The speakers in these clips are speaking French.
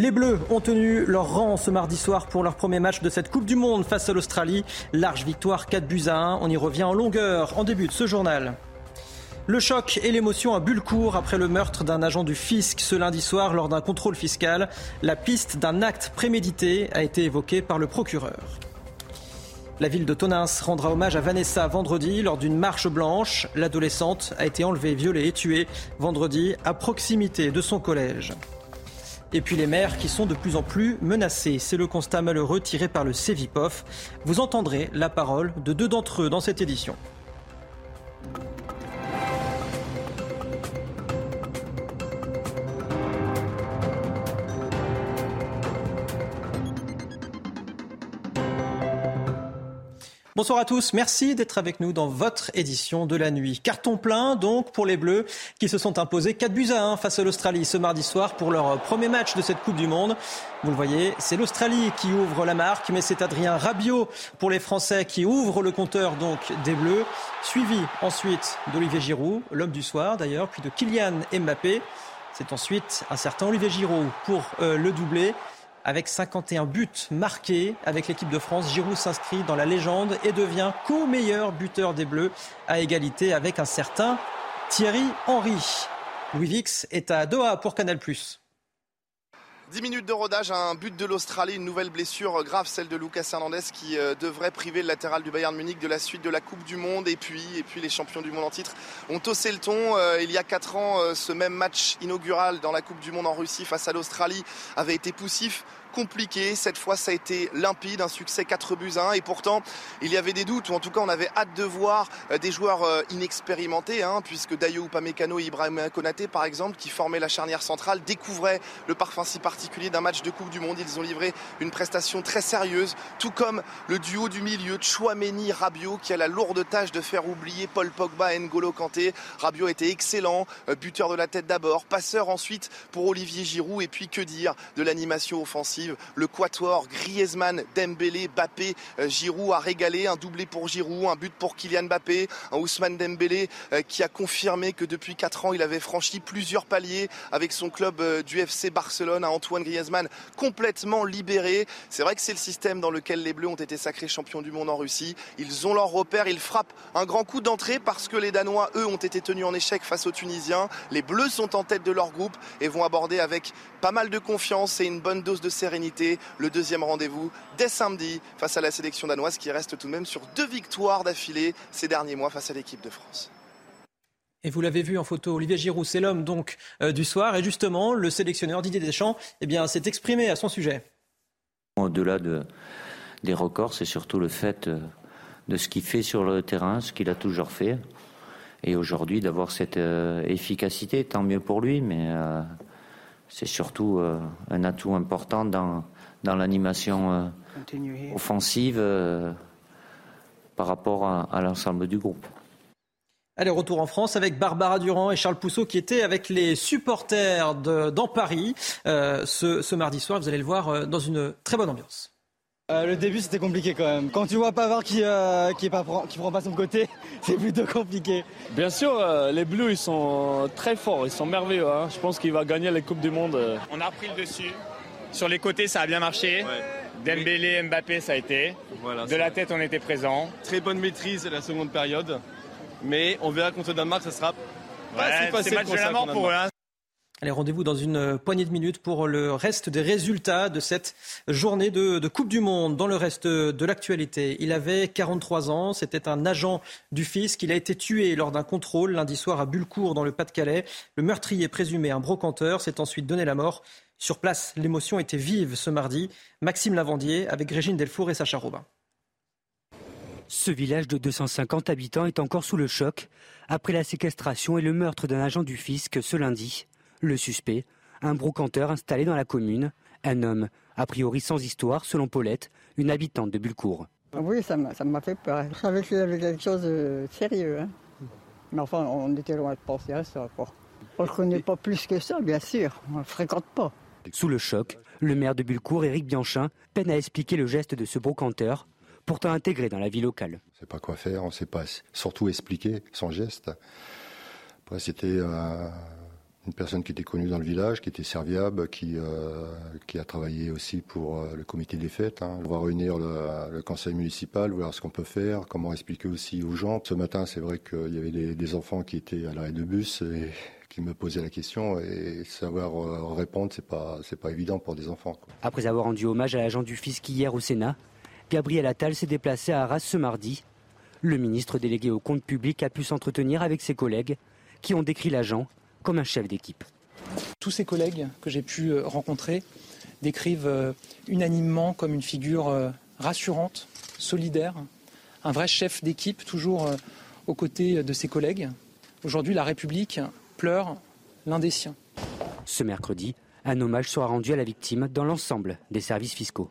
Les Bleus ont tenu leur rang ce mardi soir pour leur premier match de cette Coupe du Monde face à l'Australie. Large victoire 4 buts à 1. On y revient en longueur en début de ce journal. Le choc et l'émotion à Bullecourt après le meurtre d'un agent du fisc ce lundi soir lors d'un contrôle fiscal. La piste d'un acte prémédité a été évoquée par le procureur. La ville de Tonins rendra hommage à Vanessa vendredi lors d'une marche blanche. L'adolescente a été enlevée, violée et tuée vendredi à proximité de son collège. Et puis les maires qui sont de plus en plus menacés. C'est le constat malheureux tiré par le Cevipof. Vous entendrez la parole de deux d'entre eux dans cette édition. Bonsoir à tous, merci d'être avec nous dans votre édition de la nuit. Carton plein donc pour les Bleus qui se sont imposés 4 buts à 1 face à l'Australie ce mardi soir pour leur premier match de cette Coupe du Monde. Vous le voyez, c'est l'Australie qui ouvre la marque, mais c'est Adrien Rabiot pour les Français qui ouvre le compteur donc des Bleus, suivi ensuite d'Olivier Giroud, l'homme du soir d'ailleurs, puis de Kylian Mbappé. C'est ensuite un certain Olivier Giroud pour euh, le doubler. Avec 51 buts marqués avec l'équipe de France, Giroud s'inscrit dans la légende et devient co-meilleur buteur des Bleus à égalité avec un certain Thierry Henry. Louis Vix est à Doha pour Canal+. 10 minutes de rodage, un but de l'Australie, une nouvelle blessure grave, celle de Lucas Hernandez qui euh, devrait priver le latéral du Bayern Munich de la suite de la Coupe du Monde. Et puis, et puis les champions du monde en titre ont haussé le ton. Euh, il y a 4 ans, euh, ce même match inaugural dans la Coupe du Monde en Russie face à l'Australie avait été poussif compliqué. Cette fois, ça a été limpide, un succès 4 buts à 1. Et pourtant, il y avait des doutes, ou en tout cas, on avait hâte de voir euh, des joueurs euh, inexpérimentés, hein, puisque Dayo Upamecano et Ibrahim Konaté, par exemple, qui formaient la charnière centrale, découvraient le parfum si particulier d'un match de Coupe du Monde. Ils ont livré une prestation très sérieuse, tout comme le duo du milieu, Chouameni Rabiot, qui a la lourde tâche de faire oublier Paul Pogba et N'Golo Kanté. Rabiot était excellent, euh, buteur de la tête d'abord, passeur ensuite pour Olivier Giroud, et puis que dire de l'animation offensive le quatuor Griezmann, Dembélé, Bappé, euh, Giroud a régalé. Un doublé pour Giroud, un but pour Kylian Bappé, un Ousmane Dembélé euh, qui a confirmé que depuis 4 ans, il avait franchi plusieurs paliers avec son club euh, du FC Barcelone. Un Antoine Griezmann complètement libéré. C'est vrai que c'est le système dans lequel les Bleus ont été sacrés champions du monde en Russie. Ils ont leur repère, ils frappent un grand coup d'entrée parce que les Danois, eux, ont été tenus en échec face aux Tunisiens. Les Bleus sont en tête de leur groupe et vont aborder avec pas mal de confiance et une bonne dose de sérénité le deuxième rendez-vous dès samedi face à la sélection danoise qui reste tout de même sur deux victoires d'affilée ces derniers mois face à l'équipe de France. Et vous l'avez vu en photo, Olivier Giroud, c'est l'homme donc euh, du soir. Et justement, le sélectionneur Didier Deschamps eh bien, s'est exprimé à son sujet. Au-delà de, des records, c'est surtout le fait euh, de ce qu'il fait sur le terrain, ce qu'il a toujours fait. Et aujourd'hui, d'avoir cette euh, efficacité, tant mieux pour lui, mais c'est surtout euh, un atout important dans, dans l'animation euh, offensive euh, par rapport à, l'ensemble du groupe. Allez, retour en France avec Barbara Durand et Charles Pousseau qui étaient avec les supporters dans Paris ce, ce, mardi soir. Vous allez le voir dans une très bonne ambiance. Euh, le début c'était compliqué quand même. Quand tu vois Pavard qui, euh, qui, pas, qui prend pas son côté, c'est plutôt compliqué. Bien sûr, euh, les Bleus ils sont très forts, ils sont merveilleux. Hein. Je pense qu'il va gagner les Coupes du Monde. On a pris le dessus. Sur les côtés ça a bien marché. Dembélé, Mbappé ça a été. de la tête on était présent. Très bonne maîtrise la seconde période. Mais on verra contre Danemark, ça sera pas si facile. C'est match de la mort pour eux. Hein. Allez, rendez-vous dans une euh, poignée de minutes pour le reste des résultats de cette journée de, Coupe du Monde. Dans le reste de l'actualité, il avait 43 ans, c'était un agent du fisc. Il a été tué lors d'un contrôle lundi soir à Bullecourt dans le Pas-de-Calais. Le meurtrier présumé, un brocanteur, s'est ensuite donné la mort. Sur place, l'émotion était vive ce mardi. Maxime Lavandier avec Régine Delfour et Sacha Robin. Ce village de 250 habitants est encore sous le choc après la séquestration et le meurtre d'un agent du fisc ce lundi. Le suspect, un brocanteur installé dans la commune, un homme a priori sans histoire selon Paulette, une habitante de Bulcourt. Oui, ça m'a fait peur. Je savais qu'il y avait quelque chose de sérieux. Hein. Mais enfin, on était loin de penser à ça. On ne connaît pas plus que ça, bien sûr. On ne fréquente pas. Sous le choc, le maire de Bulcourt, Éric Bianchin, peine à expliquer le geste de ce brocanteur, pourtant intégré dans la vie locale. On ne sait pas quoi faire, on ne sait pas surtout expliquer son geste. Après, c'était euh, une personne qui était connue dans le village, qui était serviable, qui, euh, a travaillé aussi pour euh, le comité des fêtes. Hein. Va réunir le, conseil municipal, voir ce qu'on peut faire, comment expliquer aussi aux gens. Ce matin, c'est vrai qu'il y avait des, enfants qui étaient à l'arrêt de bus et qui me posaient la question et savoir euh, répondre, c'est pas pas évident pour des enfants. Après avoir rendu hommage à l'agent du fisc hier au Sénat, Gabriel Attal s'est déplacé à Arras ce mardi. Le ministre délégué au compte public a pu s'entretenir avec ses collègues qui ont décrit l'agent comme un chef d'équipe. Tous ces collègues que j'ai pu euh, rencontrer décrivent euh, unanimement comme une figure euh, rassurante, solidaire, un vrai chef d'équipe toujours aux côtés de ses collègues. Aujourd'hui, la République pleure l'un des siens. Ce mercredi, un hommage sera rendu à la victime dans l'ensemble des services fiscaux.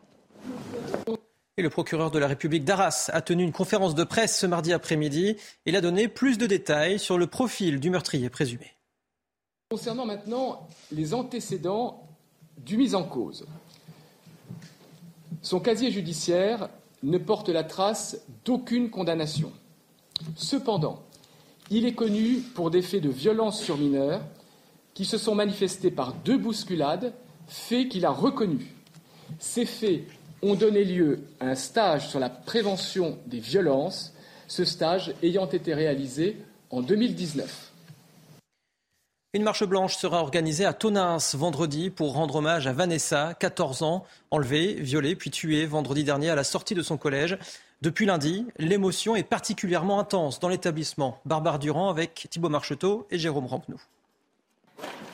Et le procureur de la République d'Arras a tenu une conférence de presse ce mardi après-midi. Il a donné plus de détails sur le profil du meurtrier présumé. Concernant maintenant les antécédents du mis en cause, son casier judiciaire ne porte la trace d'aucune condamnation. Cependant, il est connu pour des faits de violence sur mineurs qui se sont manifestés par deux bousculades, faits qu'il a reconnus. Ces faits ont donné lieu à un stage sur la prévention des violences, ce stage ayant été réalisé en 2019. Une marche blanche sera organisée à Tonins vendredi pour rendre hommage à Vanessa, 14 ans, enlevée, violée puis tuée vendredi dernier à la sortie de son collège. Depuis lundi, l'émotion est particulièrement intense dans l'établissement. Barbare Durand avec Thibault Marcheteau et Jérôme Rampenou.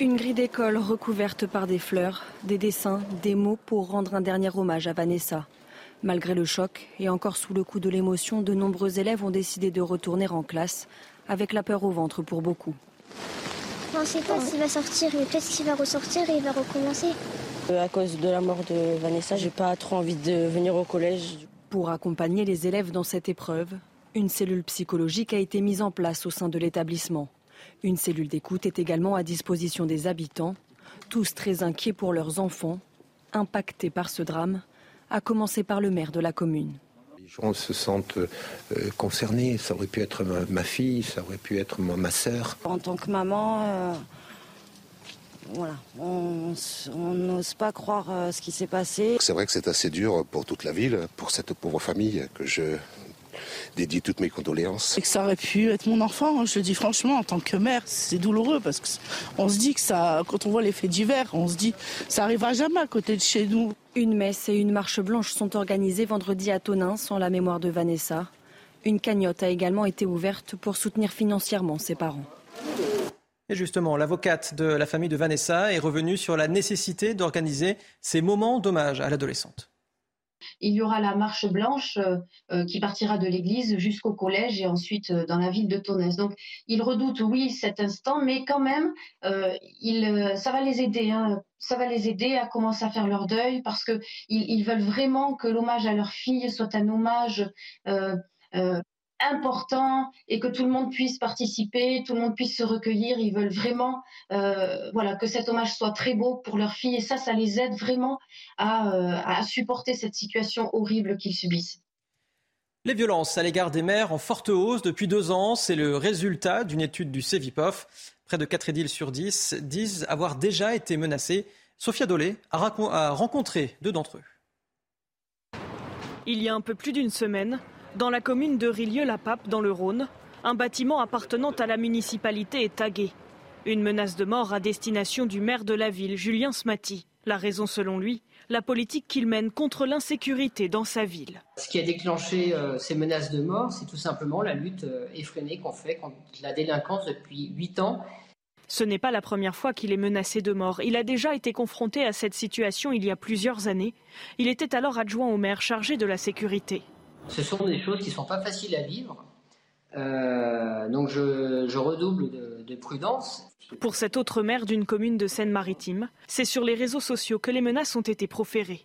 Une grille d'école recouverte par des fleurs, des dessins, des mots pour rendre un dernier hommage à Vanessa. Malgré le choc et encore sous le coup de l'émotion, de nombreux élèves ont décidé de retourner en classe, avec la peur au ventre pour beaucoup. On ne sait pas s'il va sortir, mais peut-être qu'il va ressortir et il va recommencer. Euh, à cause de la mort de Vanessa, j'ai pas trop envie de venir au collège. Pour accompagner les élèves dans cette épreuve, une cellule psychologique a été mise en place au sein de l'établissement. Une cellule d'écoute est également à disposition des habitants, tous très inquiets pour leurs enfants, impactés par ce drame, à commencer par le maire de la commune les gens se sentent euh, concernés. Ça aurait pu être ma, fille, ça aurait pu être ma, ma sœur. En tant que maman, euh, voilà, on n'ose pas croire euh, ce qui s'est passé. C'est vrai que c'est assez dur pour toute la ville, pour cette pauvre famille que je dédie toutes mes condoléances. Et que ça aurait pu être mon enfant, hein, je le dis franchement, en tant que mère, c'est douloureux parce qu'on se dit que ça, quand on voit les faits divers, on se dit ça arrivera jamais à côté de chez nous. Une messe et une marche blanche sont organisées vendredi à Tonins en la mémoire de Vanessa. Une cagnotte a également été ouverte pour soutenir financièrement ses parents. Et justement, l'avocate de la famille de Vanessa est revenue sur la nécessité d'organiser ces moments d'hommage à l'adolescente. Il y aura la marche blanche euh, euh, qui partira de l'église jusqu'au collège et ensuite euh, dans la ville de Tonnes. Donc, ils redoutent, oui, cet instant, mais quand même, ça va les aider. Hein. ça va les aider à commencer à faire leur deuil parce qu'ils ils veulent vraiment que l'hommage à leur fille soit un hommage important et que tout le monde puisse participer, tout le monde puisse se recueillir. Ils veulent vraiment euh, voilà, que cet hommage soit très beau pour leur fille et ça, ça les aide vraiment à, euh, à supporter cette situation horrible qu'ils subissent. Les violences à l'égard des mères en forte hausse depuis deux ans, c'est le résultat d'une étude du CEVIPOF. Près de 4 édiles sur 10 disent avoir déjà été menacées. Sophia Dolé a rencontré deux d'entre eux. Il y a un peu plus d'une semaine, dans la commune de Rilieu-la-Pape, dans le Rhône, un bâtiment appartenant à la municipalité est tagué. Une menace de mort à destination du maire de la ville, Julien Smati. La raison, selon lui, la politique qu'il mène contre l'insécurité dans sa ville. Ce qui a déclenché euh, ces menaces de mort, c'est tout simplement la lutte euh, effrénée qu'on fait contre la délinquance depuis huit ans. Ce n'est pas la première fois qu'il est menacé de mort. Il a déjà été confronté à cette situation il y a plusieurs années. Il était alors adjoint au maire chargé de la sécurité. Ce sont des choses qui ne sont pas faciles à vivre. Euh, donc je, redouble de, prudence. Pour cet autre maire d'une commune de Seine-Maritime, c'est sur les réseaux sociaux que les menaces ont été proférées.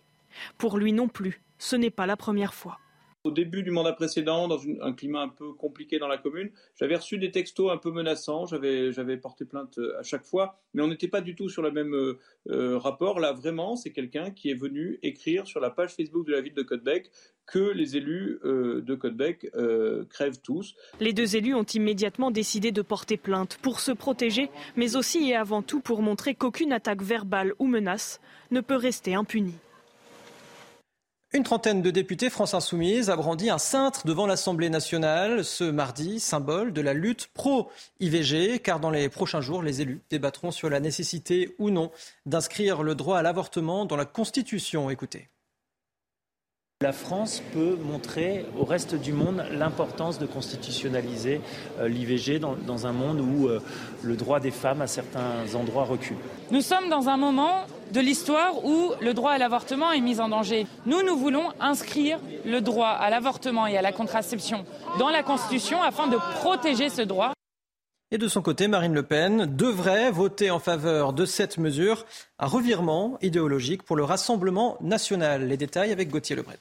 Pour lui non plus, ce n'est pas la première fois. Au début du mandat précédent, dans un climat un peu compliqué dans la commune, j'avais reçu des textos un peu menaçants, j'avais porté plainte euh, à chaque fois, mais on n'était pas du tout sur le même euh, euh, rapport. Là, vraiment, c'est quelqu'un qui est venu écrire sur la page Facebook de la ville de Codebec que les élus de Codebec crèvent tous. Les deux élus ont immédiatement décidé de porter plainte pour se protéger, mais aussi et avant tout pour montrer qu'aucune attaque verbale ou menace ne peut rester impunie. Une trentaine de députés France Insoumise a brandi un cintre devant l'Assemblée nationale ce mardi, symbole de la lutte pro-IVG, car dans les prochains jours, les élus débattront sur la nécessité ou non d'inscrire le droit à l'avortement dans la Constitution. Écoutez. La France peut montrer au reste du monde l'importance de constitutionnaliser euh, l'IVG dans, un monde où euh, le droit des femmes à certains endroits recule. Nous sommes dans un moment de l'histoire où le droit à l'avortement est mis en danger. Nous, nous voulons inscrire le droit à l'avortement et à la contraception dans la Constitution afin de protéger ce droit. Et de son côté, Marine Le Pen devrait voter en faveur de cette mesure, un revirement idéologique pour le Rassemblement national. Les détails avec Gauthier Lebret.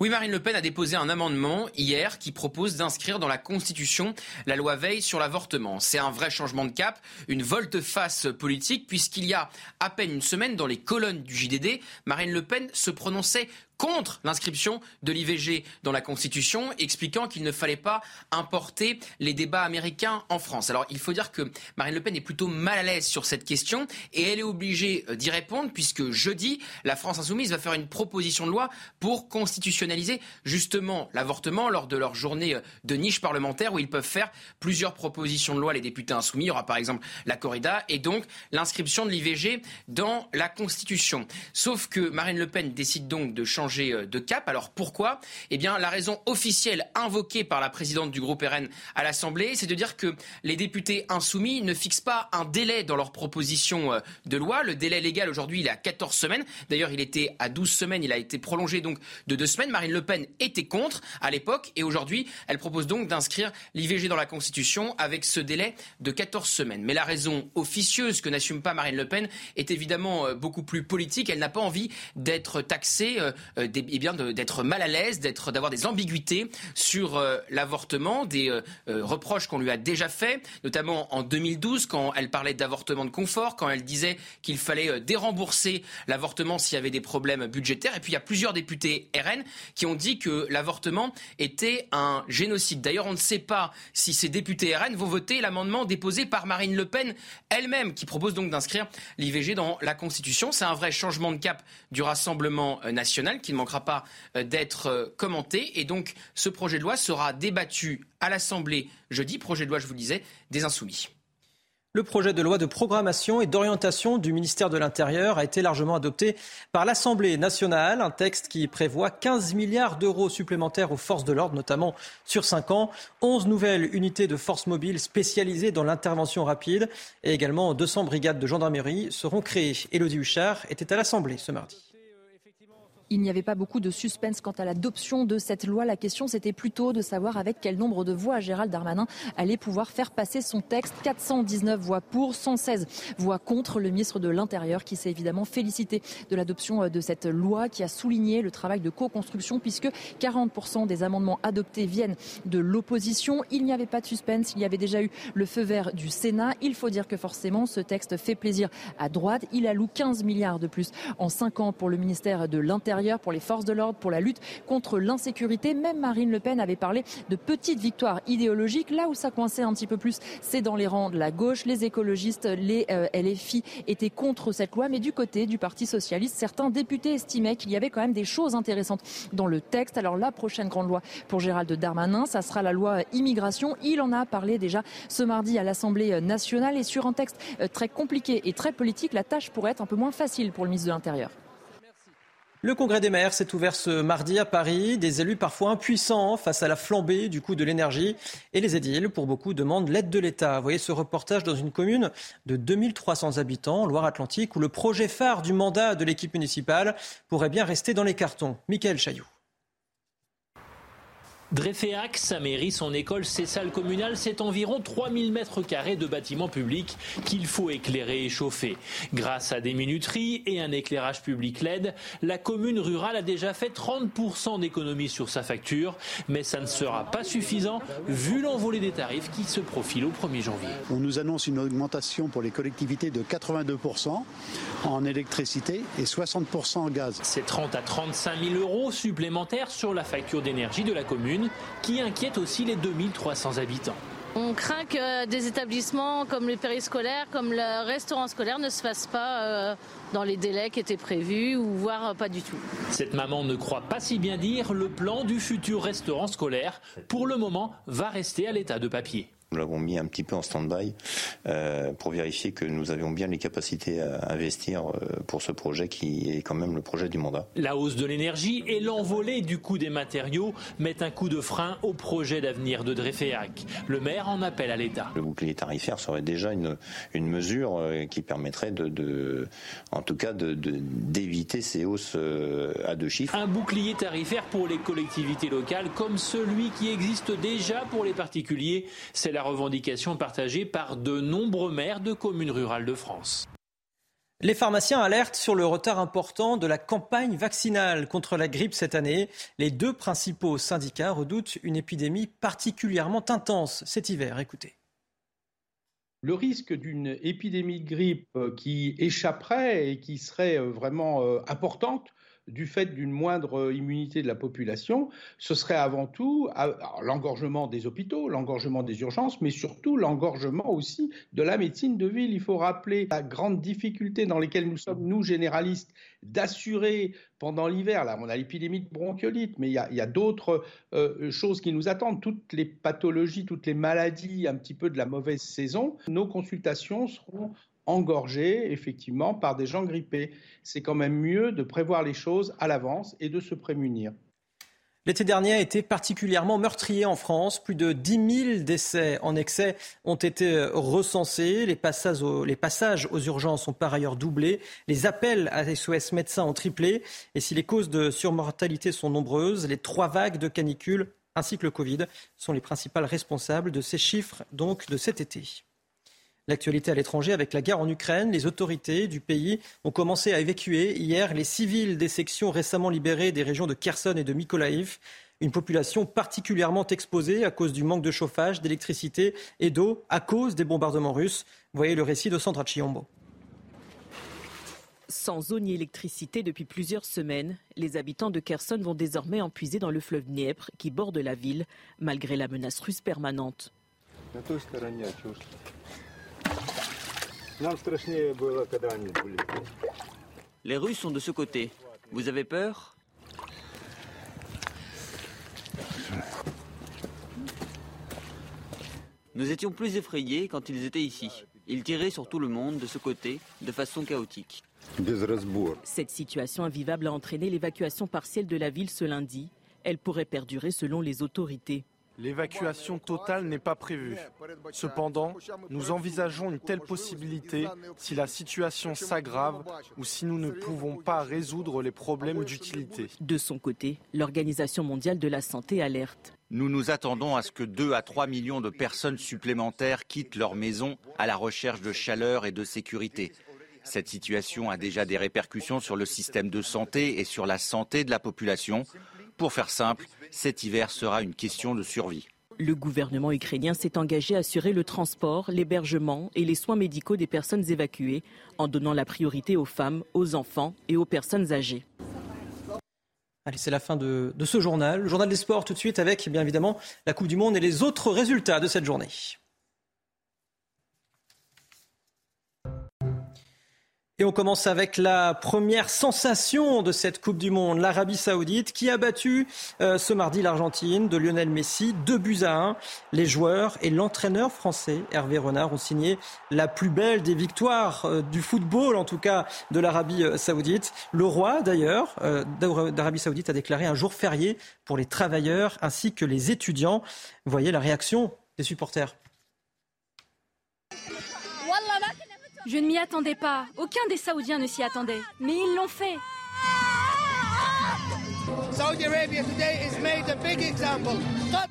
Oui, Marine Le Pen a déposé un amendement hier qui propose d'inscrire dans la Constitution la loi Veil sur l'avortement. C'est un vrai changement de cap, une volte-face politique, puisqu'il y a à peine une semaine, dans les colonnes du JDD, Marine Le Pen se prononçait contre l'inscription de l'IVG dans la Constitution, expliquant qu'il ne fallait pas importer les débats américains en France. Alors il faut dire que Marine Le Pen est plutôt mal à l'aise sur cette question et elle est obligée euh, d'y répondre puisque jeudi, la France insoumise va faire une proposition de loi pour constitutionnaliser justement l'avortement lors de leur journée euh, de niche parlementaire où ils peuvent faire plusieurs propositions de loi, les députés insoumis. Il y aura par exemple la corrida et donc l'inscription de l'IVG dans la Constitution. Sauf que Marine Le Pen décide donc de changer euh, de cap. Alors pourquoi? Eh bien, la raison officielle invoquée par la présidente du groupe RN à l'Assemblée, c'est de dire que les députés insoumis ne fixent pas un délai dans leur proposition euh, de loi. Le délai légal aujourd'hui, il est à 14 semaines. D'ailleurs, il était à 12 semaines. Il a été prolongé donc de deux semaines. Marine Le Pen était contre à l'époque et aujourd'hui, elle propose donc d'inscrire l'IVG dans la Constitution avec ce délai de 14 semaines. Mais la raison officieuse que n'assume pas Marine Le Pen est évidemment euh, beaucoup plus politique. Elle n'a pas envie d'être taxée eh bien d'être mal à l'aise, d'avoir des ambiguïtés sur euh, l'avortement, des euh, reproches qu'on lui a déjà fait, notamment en 2012 quand elle parlait d'avortement de confort, quand elle disait qu'il fallait dérembourser l'avortement s'il y avait des problèmes budgétaires. Et puis il y a plusieurs députés RN qui ont dit que l'avortement était un génocide. D'ailleurs, on ne sait pas si ces députés RN vont voter l'amendement déposé par Marine Le Pen elle-même, qui propose donc d'inscrire l'IVG dans la Constitution. C'est un vrai changement de cap du Rassemblement national ne manquera pas euh, d'être euh, commenté. Et donc, ce projet de loi sera débattu à l'Assemblée jeudi. Projet de loi, je vous le disais, des Insoumis. Le projet de loi de programmation et d'orientation du ministère de l'Intérieur a été largement adopté par l'Assemblée nationale, un texte qui prévoit 15 milliards d'euros supplémentaires aux forces de l'ordre, notamment sur 5 ans, 11 nouvelles unités de forces mobiles spécialisées dans l'intervention rapide et également 200 brigades de gendarmerie seront créées. Élodie Huchard était à l'Assemblée ce mardi. Il n'y avait pas beaucoup de suspense quant à l'adoption de cette loi. La question, c'était plutôt de savoir avec quel nombre de voix Gérald Darmanin allait pouvoir faire passer son texte. 419 voix pour, 116 voix contre. Le ministre de l'Intérieur qui s'est évidemment félicité de l'adoption euh, de cette loi, qui a souligné le travail de co-construction puisque 40% des amendements adoptés viennent de l'opposition. Il n'y avait pas de suspense. Il y avait déjà eu le feu vert du Sénat. Il faut dire que forcément, ce texte fait plaisir à droite. Il alloue 15 milliards de plus en 5 ans pour le ministère de l'Intérieur pour les forces de l'ordre, pour la lutte contre l'insécurité. Même Marine Le Pen avait parlé de petites victoires idéologiques. Là où ça coinçait un petit peu plus, c'est dans les rangs de la gauche. Les écologistes, les euh, LFI étaient contre cette loi, mais du côté du Parti socialiste, certains députés estimaient qu'il y avait quand même des choses intéressantes dans le texte. Alors la prochaine grande loi pour Gérald Darmanin, ça sera la loi immigration. Il en a parlé déjà ce mardi à l'Assemblée nationale et sur un texte euh, très compliqué et très politique, la tâche pourrait être un peu moins facile pour le ministre de l'Intérieur. Le congrès des maires s'est ouvert ce mardi à Paris. Des élus parfois impuissants face à la flambée du coût de l'énergie. Et les édiles, pour beaucoup, demandent l'aide de l'État. Voyez ce reportage dans une commune de 2300 habitants, Loire-Atlantique, où le projet phare du mandat de l'équipe municipale pourrait bien rester dans les cartons. Michael Chailloux. Dreyféac, sa mairie, son école, ses salles communales, c'est environ 3000 mètres carrés de bâtiments publics qu'il faut éclairer et chauffer. Grâce à des minuteries et un éclairage public LED, la commune rurale a déjà fait 30% d'économies sur sa facture, mais ça ne sera pas suffisant vu l'envolée des tarifs qui se profile au 1er janvier. On nous annonce une augmentation pour les collectivités de 82% en électricité et 60% en gaz. C'est 30 à 35 000 euros supplémentaires sur la facture d'énergie de la commune qui inquiète aussi les 2300 habitants. On craint que des établissements comme les périscolaires, comme le restaurant scolaire ne se fassent pas euh, dans les délais qui étaient prévus ou voire pas du tout. Cette maman ne croit pas si bien dire le plan du futur restaurant scolaire, pour le moment, va rester à l'état de papier. Nous l'avons mis un petit peu en stand-by euh, pour vérifier que nous avions bien les capacités à investir euh, pour ce projet qui est quand même le projet du mandat. La hausse de l'énergie et l'envolée du coût des matériaux mettent un coup de frein au projet d'avenir de Dreyféac. Le maire en appelle à l'État. Le bouclier tarifaire serait déjà une, une mesure euh, qui permettrait de, de en tout cas d'éviter de, ces hausses à deux chiffres. Un bouclier tarifaire pour les collectivités locales comme celui qui existe déjà pour les particuliers. C'est la revendication partagée par de nombreux maires de communes rurales de France. Les pharmaciens alertent sur le retard important de la campagne vaccinale contre la grippe cette année. Les deux principaux syndicats redoutent une épidémie particulièrement intense cet hiver. Écoutez. Le risque d'une épidémie de grippe qui échapperait et qui serait vraiment euh, importante du fait d'une moindre immunité de la population, ce serait avant tout l'engorgement des hôpitaux, l'engorgement des urgences, mais surtout l'engorgement aussi de la médecine de ville. Il faut rappeler la grande difficulté dans laquelle nous sommes, nous généralistes, d'assurer pendant l'hiver, là on a l'épidémie de bronchiolite, mais il y a, d'autres euh, choses qui nous attendent, toutes les pathologies, toutes les maladies un petit peu de la mauvaise saison. Nos consultations seront engorgés effectivement par des gens grippés. C'est quand même mieux de prévoir les choses à l'avance et de se prémunir. L'été dernier a été particulièrement meurtrier en France. Plus de 10 000 décès en excès ont été recensés. Les passages, aux, les passages aux urgences ont par ailleurs doublé. Les appels à SOS médecins ont triplé. Et si les causes de surmortalité sont nombreuses, les trois vagues de canicule ainsi que le Covid sont les principales responsables de ces chiffres donc de cet été. L'actualité à l'étranger avec la guerre en Ukraine, les autorités du pays ont commencé à évacuer hier les civils des sections récemment libérées des régions de Kherson et de Mykolaiv. Une population particulièrement exposée à cause du manque de chauffage, d'électricité et d'eau à cause des bombardements russes. Voyez le récit de Sandra Chiombo. Sans eau ni électricité depuis plusieurs semaines, les habitants de Kherson vont désormais en puiser dans le fleuve Dniepr qui borde la ville, malgré la menace russe permanente. Les Russes sont de ce côté. Vous avez peur? Nous étions plus effrayés quand ils étaient ici. Ils tiraient sur tout le monde de ce côté de façon chaotique. Cette situation invivable a entraîné l'évacuation partielle de la ville ce lundi. Elle pourrait perdurer selon les autorités. L'évacuation totale n'est pas prévue. Cependant, nous envisageons une telle possibilité si la situation s'aggrave ou si nous ne pouvons pas résoudre les problèmes d'utilité. De son côté, l'Organisation mondiale de la santé alerte. Nous nous attendons à ce que 2 à 3 millions de personnes supplémentaires quittent leur maison à la recherche de chaleur et de sécurité. Cette situation a déjà des répercussions sur le système de santé et sur la santé de la population. Pour faire simple, cet hiver sera une question de survie. Le gouvernement ukrainien s'est engagé à assurer le transport, l'hébergement et les soins médicaux des personnes évacuées, en donnant la priorité aux femmes, aux enfants et aux personnes âgées. Allez, c'est la fin de, de, ce journal. Le journal des sports tout de suite avec, bien évidemment, la Coupe du Monde et les autres résultats de cette journée. Et on commence avec la première sensation de cette Coupe du Monde, l'Arabie Saoudite, qui a battu euh, ce mardi l'Argentine de Lionel Messi, 2 buts à 1. Les joueurs et l'entraîneur français, Hervé Renard, ont signé la plus belle des victoires euh, du football, en tout cas de l'Arabie euh, Saoudite. Le roi, d'ailleurs, d'Arabie Saoudite a déclaré un jour férié pour les travailleurs ainsi que les étudiants. Voyez la réaction des supporters. Je ne m'y attendais pas. Aucun des Saoudiens ne s'y attendait. Mais ils l'ont fait.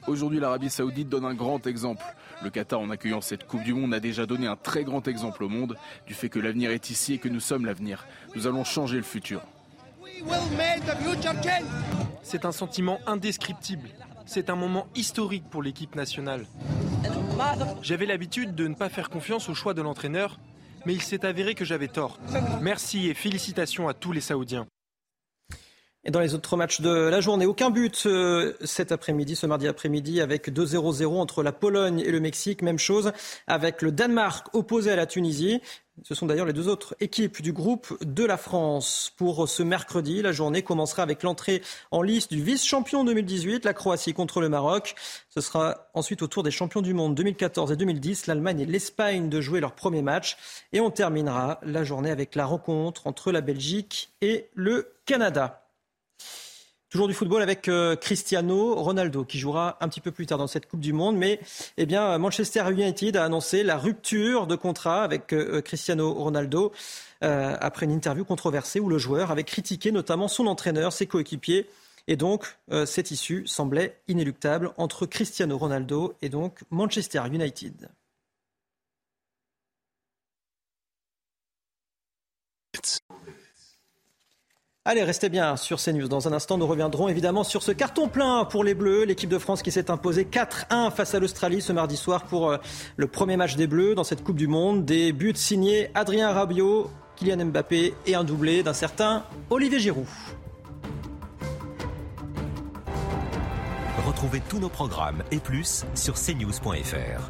Aujourd'hui, l'Arabie saoudite donne un grand exemple. Le Qatar, en accueillant cette Coupe du Monde, a déjà donné un très grand exemple au monde du fait que l'avenir est ici et que nous sommes l'avenir. Nous allons changer le futur. C'est un sentiment indescriptible. C'est un moment historique pour l'équipe nationale. J'avais l'habitude de ne pas faire confiance au choix de l'entraîneur, mais il s'est avéré que j'avais tort. Merci et félicitations à tous les Saoudiens. Et dans les autres matchs de la journée, aucun but euh, cet après-midi, ce mardi après-midi, avec 2-0-0 entre la Pologne et le Mexique. Même chose avec le Danemark opposé à la Tunisie. Ce sont d'ailleurs les deux autres équipes du groupe de la France. Pour ce mercredi, la journée commencera avec l'entrée en liste du vice-champion 2018, la Croatie contre le Maroc. Ce sera ensuite au tour des champions du monde 2014 et 2010, l'Allemagne et l'Espagne de jouer leur premier match. Et on terminera la journée avec la rencontre entre la Belgique et le Canada. Toujours du football avec euh, Cristiano Ronaldo qui jouera un petit peu plus tard dans cette Coupe du Monde. Mais eh bien, Manchester United a annoncé la rupture de contrat avec euh, euh, Cristiano Ronaldo après une interview controversée où le joueur avait critiqué notamment son entraîneur, ses coéquipiers. Et donc, cette issue semblait inéluctable entre Cristiano Ronaldo et donc Manchester United. Allez, restez bien sur CNews. Dans un instant, nous reviendrons évidemment sur ce carton plein pour les Bleus. L'équipe de France qui s'est imposée 4-1 face à l'Australie ce mardi soir pour euh, le premier match des Bleus dans cette Coupe du Monde. Des buts signés Adrien Rabiot, Kylian Mbappé et un doublé d'un certain Olivier Giroud. Retrouvez tous nos programmes et plus sur cnews.fr.